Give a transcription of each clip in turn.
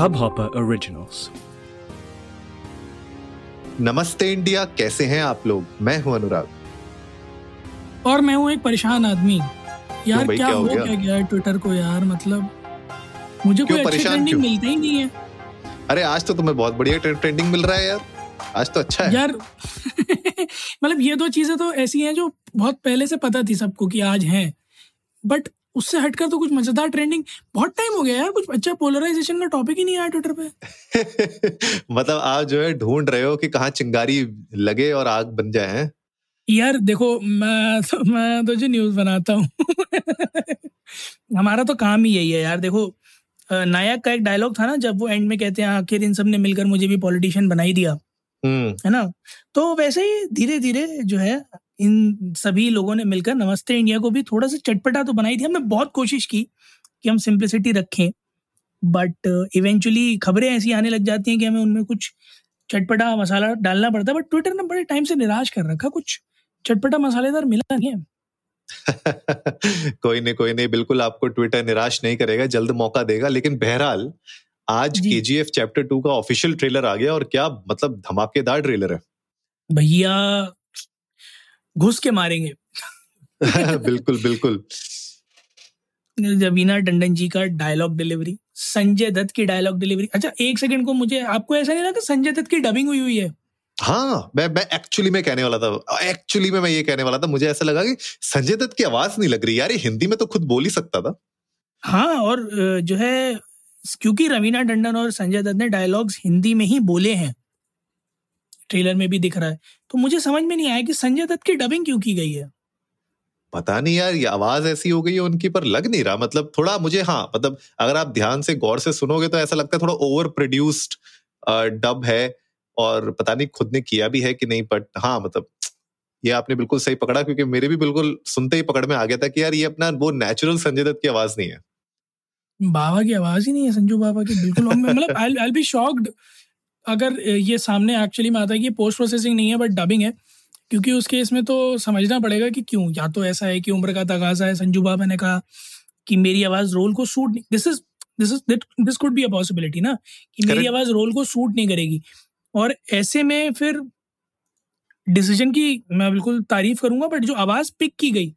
Hubhopper Originals. नमस्ते India कैसे हैं आप लोग? मैं हूँ अनुराग। और मैं हूँ एक परेशान आदमी। यार क्या क्या हो गया? क्या गया ट्विटर को यार मतलब मुझे कोई अच्छे परेशान? ट्रेंडिंग मिलते ही नहीं है। अरे आज तो तुम्हें बहुत बढ़िया ट्रे- ट्रेंडिंग मिल रहा है यार। आज तो अच्छा है। यार मतलब ये दो चीज़ें तो ऐसी हैं जो बहुत पहले से पता थी सबको कि आज हैं। बट उससे हटकर तो कुछ मज़ेदार ट्रेंडिंग बहुत टाइम हो गया यार कुछ अच्छा पोलराइजेशन का टॉपिक ही नहीं आया ट्विटर पे। मतलब आप जो है ढूंढ रहे हो कि कहाँ चिंगारी लगे और आग बन जाए हैं? यार देखो मैं तो मैं तो जो न्यूज़ बनाता हूँ। हमारा तो काम ही यही है यार देखो नायक का एक डायलॉग था ना जब वो एंड में कहते हैं आखिर इन सबने मिलकर मुझे भी पॉलिटिशियन बनाई दिया। हम्म। है ना? तो वैसे ही धीरे धीरे जो है इन सभी लोगों ने मिलकर नमस्ते इंडिया को भी थोड़ा सा चटपटा तो बनाई थी। हमने बहुत कोशिश की कि हम सिंप्लिसिटी रखें बट इवेंचुअली खबरें ऐसी आने लग जाती हैं कि हमें उनमें कुछ चटपटा मसाला डालना पड़ता है। बट ट्विटर ने बड़े टाइम से निराश कर रखा कुछ चटपटा मसालेदार मिला नहीं है। कोई नहीं कोई नहीं बिल्कुल आपको ट्विटर निराश नहीं करेगा जल्द मौका देगा लेकिन बहरहाल आज के जी। के चैप्टर टू का ऑफिशियल ट्रेलर आ गया और क्या मतलब धमाकेदार ट्रेलर है। भैया घुस के मारेंगे। बिल्कुल बिल्कुल। रवीना टंडन जी का डायलॉग डिलीवरी संजय दत्त की डायलॉग डिलीवरी अच्छा एक सेकंड को मुझे आपको ऐसा नहीं लगा संजय दत्त की डबिंग हुई हुई है? हाँ मैं मैं एक्चुअली में कहने वाला था एक्चुअली में मैं ये कहने वाला था मुझे ऐसा लगा कि संजय दत्त की आवाज़ नहीं लग रही। यार ये हिंदी में तो खुद बोल ही सकता था। हाँ और जो है क्योंकि रवीना टंडन और संजय दत्त ने डायलॉग्स हिंदी में ही बोले हैं ट्रेलर में भी दिख रहा है। तो मुझे समझ में नहीं आया कि संजय दत्त की डबिंग क्यों की गई है। पता नहीं यार ये आवाज़ ऐसी हो गई है उनकी पर लग नहीं रहा। मतलब थोड़ा मुझे हाँ मतलब अगर आप ध्यान से गौर से सुनोगे तो ऐसा लगता है थोड़ा ओवर प्रोड्यूस्ड डब है और पता नहीं खुद ने किया भी है कि नहीं बट हाँ मतलब ये आपने बिल्कुल सही पकड़ा क्योंकि मेरे भी बिल्कुल सुनते ही पकड़ में आ गया था कि यार ये अपना वो नेचुरल संजय दत्त की आवाज़ नहीं है। बाबा की आवाज़ ही नहीं है संजू बाबा की बिल्कुल मतलब आई आई बी शॉक्ड अगर ये सामने एक्चुअली में आता है कि पोस्ट प्रोसेसिंग नहीं है बट डबिंग है क्योंकि उस केस में तो समझना पड़ेगा कि क्यों? या तो ऐसा है कि उम्र का तगाजा है संजू बाबा ने कहा कि मेरी आवाज़ रोल को सूट नहीं this is this is this could be a possibility ना कि मेरी आवाज़ रोल को सूट नहीं करेगी। और ऐसे में फिर डिसीज़न की मैं बिल्कुल तारीफ़ करूँगा बट जो आवाज़ पिक की गई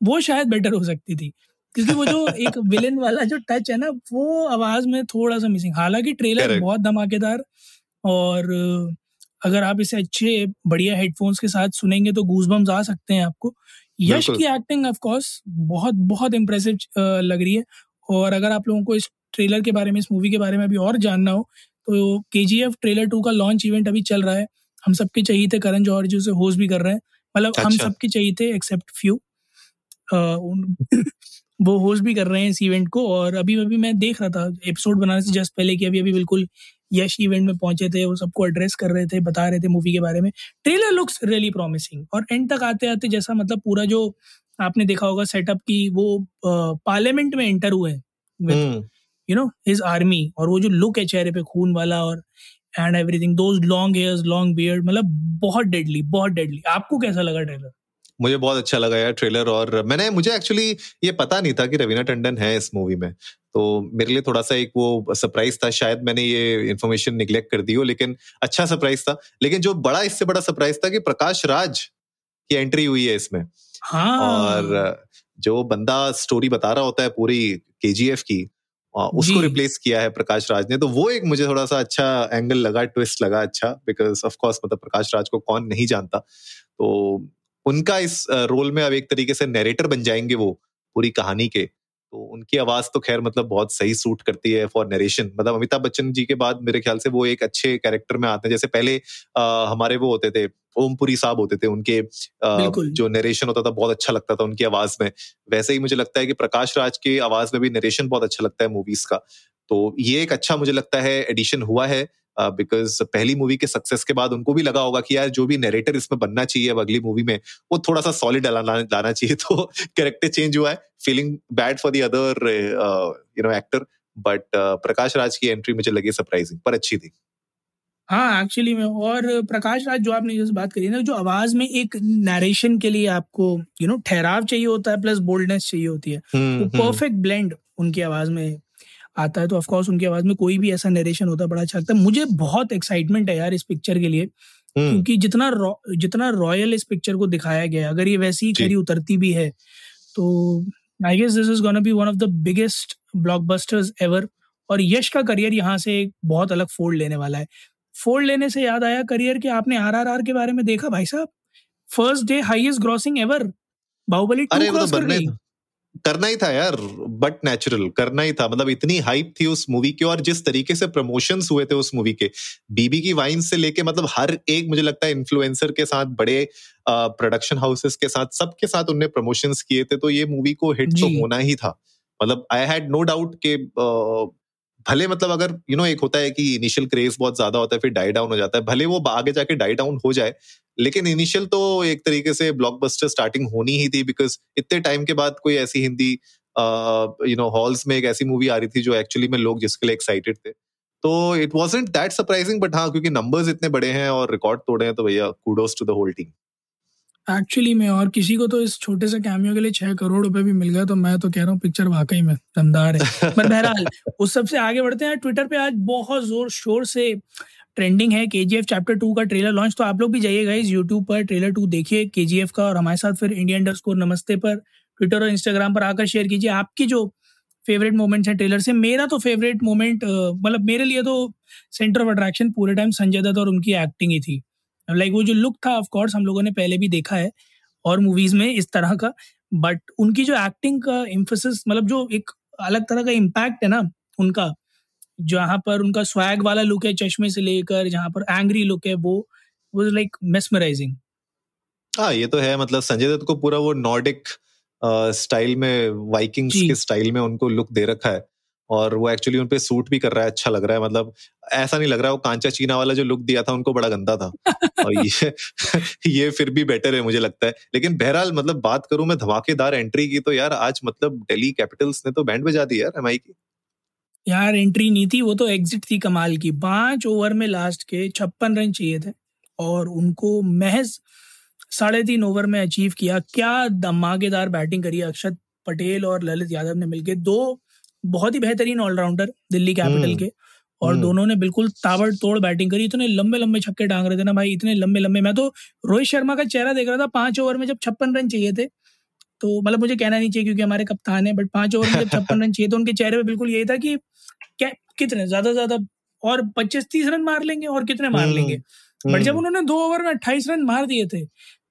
वो शायद बेटर हो सकती थी। क्योंकि वो जो एक विलेन वाला जो टच है ना वो आवाज़ में थोड़ा सा मिसिंग हालाँकि ट्रेलर बहुत धमाकेदार और अगर आप इसे अच्छे बढ़िया हेडफोन्स के साथ सुनेंगे तो गूजबम्स आ सकते हैं आपको। यश की एक्टिंग ऑफ़ कोर्स बहुत बहुत इम्प्रेसिव लग रही है। और अगर आप लोगों को इस ट्रेलर के बारे में इस मूवी के बारे में अभी और जानना हो तो K G F trailer two का लॉन्च इवेंट अभी चल रहा है। हम सबके चाहिए थे करण जौहर जी उसे होस्ट भी कर रहे हैं। मतलब हम अच्छा। सबके चाहिए थे एक्सेप्ट फ्यू वो होस्ट भी कर रहे हैं इस इवेंट को और अभी अभी मैं देख रहा था एपिसोड बनाने से जस्ट पहले कि अभी अभी बिल्कुल यश इवेंट में पहुँचे थे वो सबको एड्रेस कर रहे थे बता रहे थे मूवी के बारे में। ट्रेलर लुक्स रियली प्रॉमिसिंग और एंड तक आते आते जैसा मतलब पूरा जो आपने देखा होगा सेटअप की वो पार्लियामेंट में एंटर हुए यू नो हिज आर्मी और वो जो लुक है चेहरे पे खून वाला और and everything those long hairs long beard मतलब बहुत डेडली बहुत डेडली आपको कैसा लगा ट्रेलर मुझे बहुत अच्छा लगा यार ट्रेलर और मैंने मुझे एक्चुअली ये पता नहीं था कि रवीना टंडन है इस मूवी में। तो मेरे लिए थोड़ा सा एक वो सरप्राइज़ था शायद मैंने ये इन्फॉर्मेशन निग्लेक्ट कर दी हो लेकिन अच्छा सरप्राइज़ था। लेकिन जो बड़ा इससे बड़ा सरप्राइज़ था कि प्रकाश राज की एंट्री हुई है इसमें। हाँ। और जो बंदा स्टोरी बता रहा होता है पूरी केजीएफ की उसको रिप्लेस किया है प्रकाश राज ने। तो वो एक मुझे थोड़ा सा अच्छा एंगल लगा ट्विस्ट लगा अच्छा बिकॉज़ ऑफ़ कोर्स मतलब प्रकाश राज को कौन नहीं जानता। तो उनका इस रोल में अब एक तरीके से नरेटर बन जाएँगे वो पूरी कहानी के। तो उनकी आवाज़ तो खैर मतलब बहुत सही सूट करती है फॉर नरेशन मतलब अमिताभ बच्चन जी के बाद मेरे ख्याल से वो एक अच्छे कैरेक्टर में आते हैं। जैसे पहले आ, हमारे वो होते थे ओमपुरी साहब होते थे उनके आ, जो नरेशन होता था बहुत अच्छा लगता था उनकी आवाज़ में। वैसे ही मुझे लगता है कि प्रकाश राज की आवाज़ में भी नरेशन बहुत अच्छा लगता है मूवीज़ का। तो ये एक अच्छा मुझे लगता है एडिशन हुआ है। बिकॉज़ uh, पहली मूवी के सक्सेस के बाद उनको भी लगा होगा कि यार जो भी नरेटर इसमें बनना चाहिए अब अगली मूवी में वो थोड़ा सा सॉलिड लाना लाना चाहिए। तो कैरेक्टर चेंज हुआ है feeling bad for the other you know actor but Prakash Raj की एंट्री मुझे लगी सरप्राइजिंग पर अच्छी थी। हाँ एक्चुअली में और प्रकाश राज जो आपने जैसे बात करी ना जो आवाज़ में एक नरेशन के लिए आपको यू नो ठहराव चाहिए होता है प्लस बोल्डनेस चाहिए होती है। हम्म, वो परफेक्ट ब्लेंड उनकी आवाज़ में आता है तो ऑफकोर्स उनकी आवाज़ में कोई भी ऐसा नरेशन होता है बड़ा अच्छा लगता है। मुझे बहुत एक्साइटमेंट है यार इस पिक्चर के लिए हम्म, क्योंकि जितना रॉ जितना रॉयल इस पिक्चर को दिखाया गया है, अगर ये वैसी ही खरी उतरती भी है तो I guess this is gonna be one of the biggest blockbusters ever और यश का करियर यहाँ से एक बहुत अलग फोल्ड लेने वाला है। फोल्ड लेने से याद आया करियर के आपने आरआरआर के बारे में देखा भाई साहब? First day highest grossing ever Baahubali two वो तो क्रॉस कर गई। करना ही था यार बट नेचुरल करना ही था। मतलब इतनी हाइप थी उस मूवी की और जिस तरीके से प्रमोशन हुए थे उस मूवी के बीबी की वाइन से लेके मतलब हर एक मुझे लगता है इन्फ्लुएंसर के साथ बड़े प्रोडक्शन हाउसेस के साथ सबके साथ उनने प्रमोशन किए थे तो ये मूवी को हिट तो होना ही था। मतलब आई हैड नो डाउट के भले मतलब अगर यू you नो know, एक होता है कि इनिशियल क्रेज बहुत ज़्यादा होता है फिर डाई डाउन हो जाता है भले वो आगे जाके डाई डाउन हो जाए लेकिन इनिशियल तो एक तरीके से ब्लॉकबस्टर स्टार्टिंग होनी ही थी बिकॉज़ इतने टाइम के बाद कोई ऐसी हिंदी यू नो हॉल्स में एक ऐसी मूवी आ रही थी जो एक्चुअली में लोग जिसके लिए एक्साइटेड थे। तो it was that surprising but हाँ क्योंकि नंबर्स इतने बड़े हैं और रिकॉर्ड तोड़े हैं तो भैया kudos to the whole team actually में और किसी को तो इस छोटे से कैमियो के लिए छह करोड़ रुपए भी मिल गया तो मैं तो कह रहा हूँ पिक्चर वाकई में दमदार है। पर बहरहाल उस सबसे आगे बढ़ते हैं। ट्विटर पे आज बहुत ज़ोर शोर से ट्रेंडिंग है। K G F chapter two का ट्रेलर लॉन्च तो आप लोग भी जाइएगा इस यूट्यूब पर ट्रेलर टू देखिए के जी एफ़ का और हमारे साथ फिर इंडियन अंडर नमस्ते पर ट्विटर और इंस्टाग्राम पर आकर शेयर कीजिए। आपकी जो फेवरेट मोमेंट्स हैं ट्रेलर से मेरा तो फेवरेट मोमेंट मतलब मेरे लिए तो सेंटर ऑफ़ अट्रैक्शन पूरे टाइम संजय दत्त और उनकी एक्टिंग ही थी। लाइक वो जो लुक था ऑफ़ कोर्स हम लोगों ने पहले भी देखा है और मूवीज़ में इस तरह का। बट उनकी जो एक्टिंग का इम्फोसिस मतलब जो एक अलग तरह का इम्पैक्ट है ना उनका जहाँ पर उनका स्वैग वाला लुक है चश्मे से लेकर जहाँ पर एंग्री लुक है वो वो लाइक मेस्मराइजिंग हाँ ये तो है मतलब संजय दत्त को पूरा वो नॉर्डिक स्टाइल में वाइकिंग्स के स्टाइल में उनको लुक दे रखा है। और वो एक्चुअली उनपे सूट भी कर रहा है अच्छा लग रहा है मतलब ऐसा नहीं लग रहा है वो कांचा चीना वाला जो लुक दिया था उनको बड़ा गंदा था। और ये ये फिर भी बेटर है मुझे लगता है। लेकिन बहरहाल मतलब बात करूँ मैं धमाकेदार एंट्री की तो यार आज मतलब दिल्ली कैपिटल्स ने तो बैंड बजा दी यार एमआई की। यार एंट्री नहीं थी, वो तो एग्जिट थी कमाल की। पाँच ओवर में लास्ट के छप्पन रन चाहिए थे और उनको महज साढ़े तीन ओवर में अचीव किया। क्या धमाकेदार बैटिंग करी अक्षत पटेल और ललित यादव ने मिलके। दो बहुत ही बेहतरीन ऑलराउंडर दिल्ली कैपिटल हम्म, के। और हम्म। दोनों ने बिल्कुल ताबड़तोड़ बैटिंग करी इतने लंबे लंबे छक्के टांग रहे थे ना भाई इतने लंबे लंबे मैं तो रोहित शर्मा का चेहरा देख रहा था पाँच ओवर में जब छप्पन रन चाहिए थे तो मतलब मुझे कहना नहीं चाहिए क्योंकि हमारे कप्तान है बट पाँच ओवर में जब छप्पन रन चाहिए तो उनके चेहरे पे बिल्कुल यही था कि क्या कितने ज़्यादा ज़्यादा और पच्चीस तीस रन मार लेंगे और कितने मार हम्म, लेंगे? बट जब उन्होंने दो ओवर में अट्ठाईस रन मार दिए थे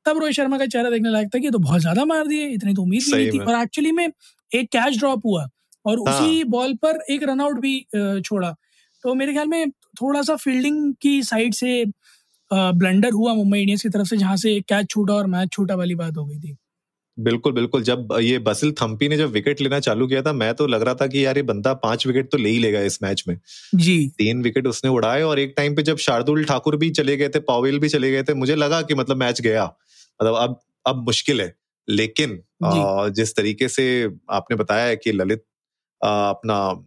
तब रोहित शर्मा का चेहरा देखने लायक था कि तो बहुत ज़्यादा मार दिए इतनी तो उम्मीद नहीं थी। और एक्चुअली में एक कैच ड्रॉप हुआ और हाँ. उसी। बॉल पर एक रनआउट भी छोड़ा। तो मेरे ख्याल में थोड़ा सा फील्डिंग की साइड से ब्लंडर हुआ मुंबई इंडियंस की तरफ़ से जहाँ से कैच छूटा और मैच छूटा वाली बात हो गई थी। बिल्कुल बिल्कुल। जब ये बसिल थम्पी ने जब विकेट लेना चालू किया था मैं तो लग रहा था कि यार ये बंदा पाँच विकेट तो ले ही लेगा इस मैच में। जी। तीन विकेट उसने उड़ाए और एक टाइम पे जब शार्दुल ठाकुर भी चले गए थे पावेल भी चले गए थे मुझे लगा कि मतलब मैच गया। मतलब अब अब मुश्किल है। लेकिन आ, जिस तरीके से आपने बताया है कि ललित अपना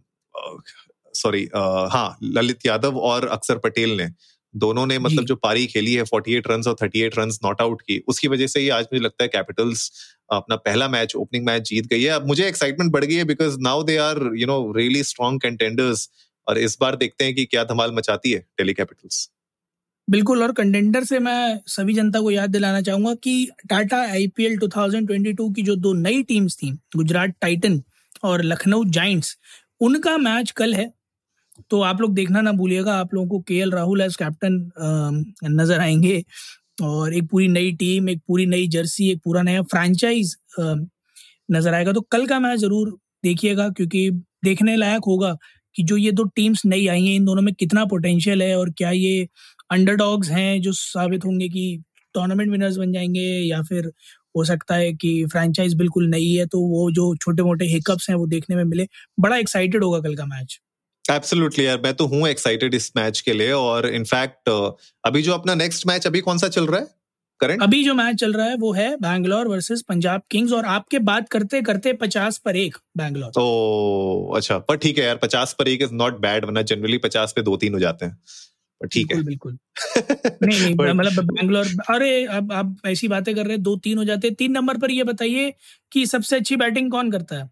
सॉरी हाँ ललित यादव और अक्षर पटेल ने दोनों ने मतलब जो पारी खेली है 48 रन्स और 38 रन्स नॉट आउट की उसकी वजह से ही आज मुझे लगता है कैपिटल्स अपना पहला मैच ओपनिंग मैच जीत गई है। अब मुझे एक्साइटमेंट बढ़ गई है because now they are you know really strong contenders और इस बार देखते हैं कि क्या धमाल मचाती है डेली कैपिटल्स बिल्कुल और कंटेंडर से मैं सभी जनता को याद दिलाना चाहूँगा कि टाटा आईपीएल 2022 की जो दो नई टीम्स थी गुजरात टाइटन और लखनऊ जाइंट्स उनका मैच कल है। तो आप लोग देखना ना भूलिएगा, आप लोगों को के राहुल एज कैप्टन नज़र आएँगे। और एक पूरी नई टीम एक पूरी नई जर्सी एक पूरा नया फ्रेंचाइज नज़र आएगा। तो कल का मैच ज़रूर देखिएगा, क्योंकि देखने लायक होगा कि जो ये दो टीम्स नई आई हैं, इन दोनों में कितना पोटेंशियल है और क्या ये अंडरडॉग्स हैं जो साबित होंगे कि टूर्नामेंट विनर्स बन जाएँगे या फिर हो सकता है कि फ्रेंचाइज बिल्कुल नई है तो वो जो छोटे मोटे हिकअप्स हैं वो देखने में मिले। बड़ा एक्साइटेड होगा कल का मैच एब्सोल्युटली यार मैं तो हूँ एक्साइटेड इस मैच के लिए और इनफैक्ट अभी जो अपना नेक्स्ट मैच अभी कौन सा चल रहा है? करंट अभी जो मैच चल रहा है वो है बैंगलोर वर्सेस पंजाब किंग्स और आपके बात करते करते पचास पर एक बैंगलोर तो अच्छा पर ठीक है यार पचास पर एक इज़ नॉट बैड वरना जनरली पचास पे दो तीन हो जाते हैं। पर ठीक है। बिल्कुल बिल्कुल। नहीं नहीं मतलब बैंगलोर अरे अब आप ऐसी बातें कर रहे हैं दो तीन हो जाते हैं। तीन नंबर पर ये बताइए कि सबसे अच्छी बैटिंग कौन करता है?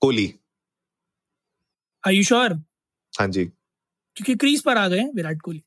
कोहली। आयुषौर हाँ जी। क्योंकि क्रीज पर आ गए विराट कोहली।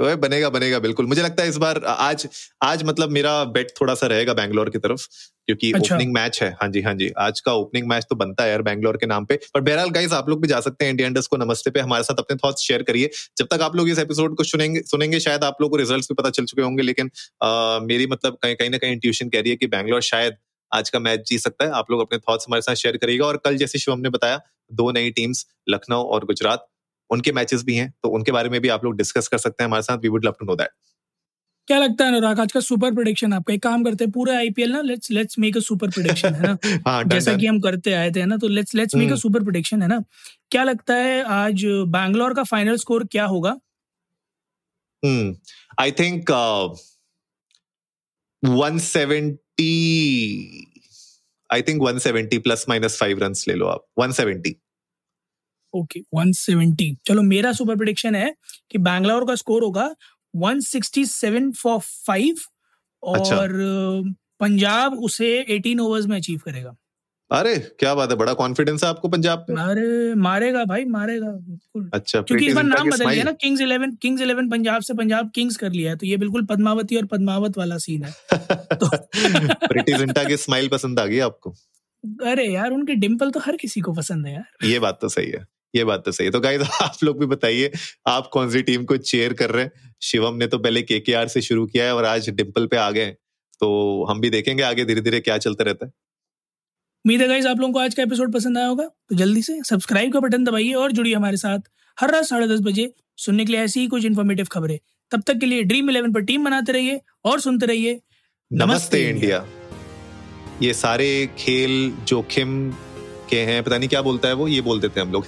ओए बनेगा बनेगा बिल्कुल। मुझे लगता है इस बार आज आज मतलब मेरा बेट थोड़ा सा रहेगा बैंगलोर की तरफ़ क्योंकि अच्छा। ओपनिंग मैच है। हाँ जी हाँ जी। आज का ओपनिंग मैच तो बनता है यार बैंगलोर के नाम पे। पर बहरहाल गाइस आप लोग भी जा सकते हैं इंडियन को नमस्ते पे। हमारे साथ अपने थॉट्स शेयर करिए। जब तक आप लोग इस एपिसोड को सुनेंगे सुनेंगे शायद आप लोग को रिज़ल्ट भी पता चल चुके होंगे लेकिन आ, मेरी मतलब कहीं कहीं ना कहीं ट्यूशन कह रही है कि बैंगलोर शायद आज का मैच जीत सकता है। आप लोग अपने थॉट्स हमारे साथ शेयर करिएगा। और कल जैसे शिवम ने बताया दो नई टीम्स लखनऊ और गुजरात उनके मैचेस भी हैं तो उनके बारे में भी आप लोग डिस्कस कर सकते हैं हमारे साथ। We would love to know that क्या लगता है अनुराग आज का सुपर प्रोडिक्शन आपका? एक काम करते हैं पूरा आईपीएल ना let's let's make a super prediction है ना? हाँ, जैसा कि हम करते आए थे ना? तो let's let's make a super prediction है ना? क्या लगता है आज बैंगलोर का फाइनल स्कोर क्या होगा? I think one seventy I think one seventy plus minus five run ले लो आप वन सेवेंटी ओके okay, 170 चलो मेरा सुपर प्रिडिक्शन है कि बैंगलोर का स्कोर होगा वन सिक्सटी सेवन फॉर 5 और अच्छा। पंजाब उसे एटीन ओवर्स में अचीव करेगा। अरे क्या बात है बड़ा कॉन्फिडेंस है आपको पंजाब पे? अरे मारेगा भाई मारेगा अच्छा क्योंकि इस बार नाम बदल गया ना Kings Eleven Kings Eleven Punjab से पंजाब किंग्स कर लिया है तो ये बिल्कुल पद्मावती और पद्मावत वाला सीन है। तो प्रीति जिंटा की स्माइल पसंद आ गई आपको? अरे यार उनके डिम्पल तो हर किसी को पसंद है यार। ये बात तो सही है ये बात तो सही है। तो गाइस आप लोग भी बताइए आप कौन सी टीम को चेयर कर रहे हैं? शिवम ने तो पहले के से शुरू किया है और आज डिम्पल पे आ गए तो हम भी देखेंगे आगे धीरे धीरे क्या चलता रहता है। उम्मीद है गाइज़ आप लोगों को आज का एपिसोड पसंद आया होगा। तो जल्दी से सब्सक्राइब का बटन दबाइए और जुड़िए हमारे साथ हर रात साढ़े दस बजे सुनने के लिए ऐसी ही कुछ इन्फॉर्मेटिव खबरें। तब तक के लिए ड्रीम इलेवन पर टीम बनाते रहिए और सुनते रहिए। नमस्ते इंडिया। ये सारे खेल जोखिम के हैं पता नहीं क्या बोलता है वो ये बोल देते हैं हम लोग।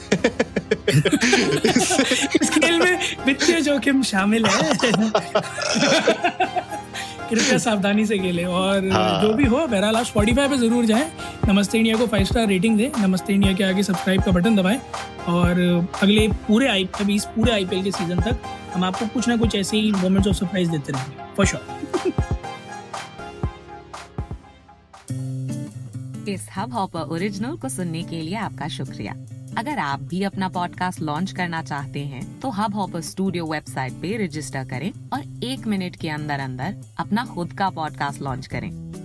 इस खेल में वित्तीय जोखिम शामिल है। कृपया सावधानी से खेले और हाँ। जो भी हो बहरहाल आप स्पॉटीफाई पे ज़रूर जाएँ। नमस्ते इंडिया को फाइव स्टार रेटिंग दें। नमस्ते इंडिया के आगे सब्सक्राइब का बटन दबाएँ। और अगले पूरे आई अभी इस पूरे आईपीएल के सीज़न तक हम आपको कुछ ना कुछ ऐसे ही मोमेंट्स ऑफ़ सरप्राइज़ देते रहेंगे। फॉर श्योर इस हब हॉपर ओरिजिनल को सुनने के लिए आपका शुक्रिया। अगर आप भी अपना पॉडकास्ट लॉन्च करना चाहते हैं, तो हब हॉपर स्टूडियो वेबसाइट पे रजिस्टर करें और एक मिनट के अंदर अंदर अपना खुद का पॉडकास्ट लॉन्च करें।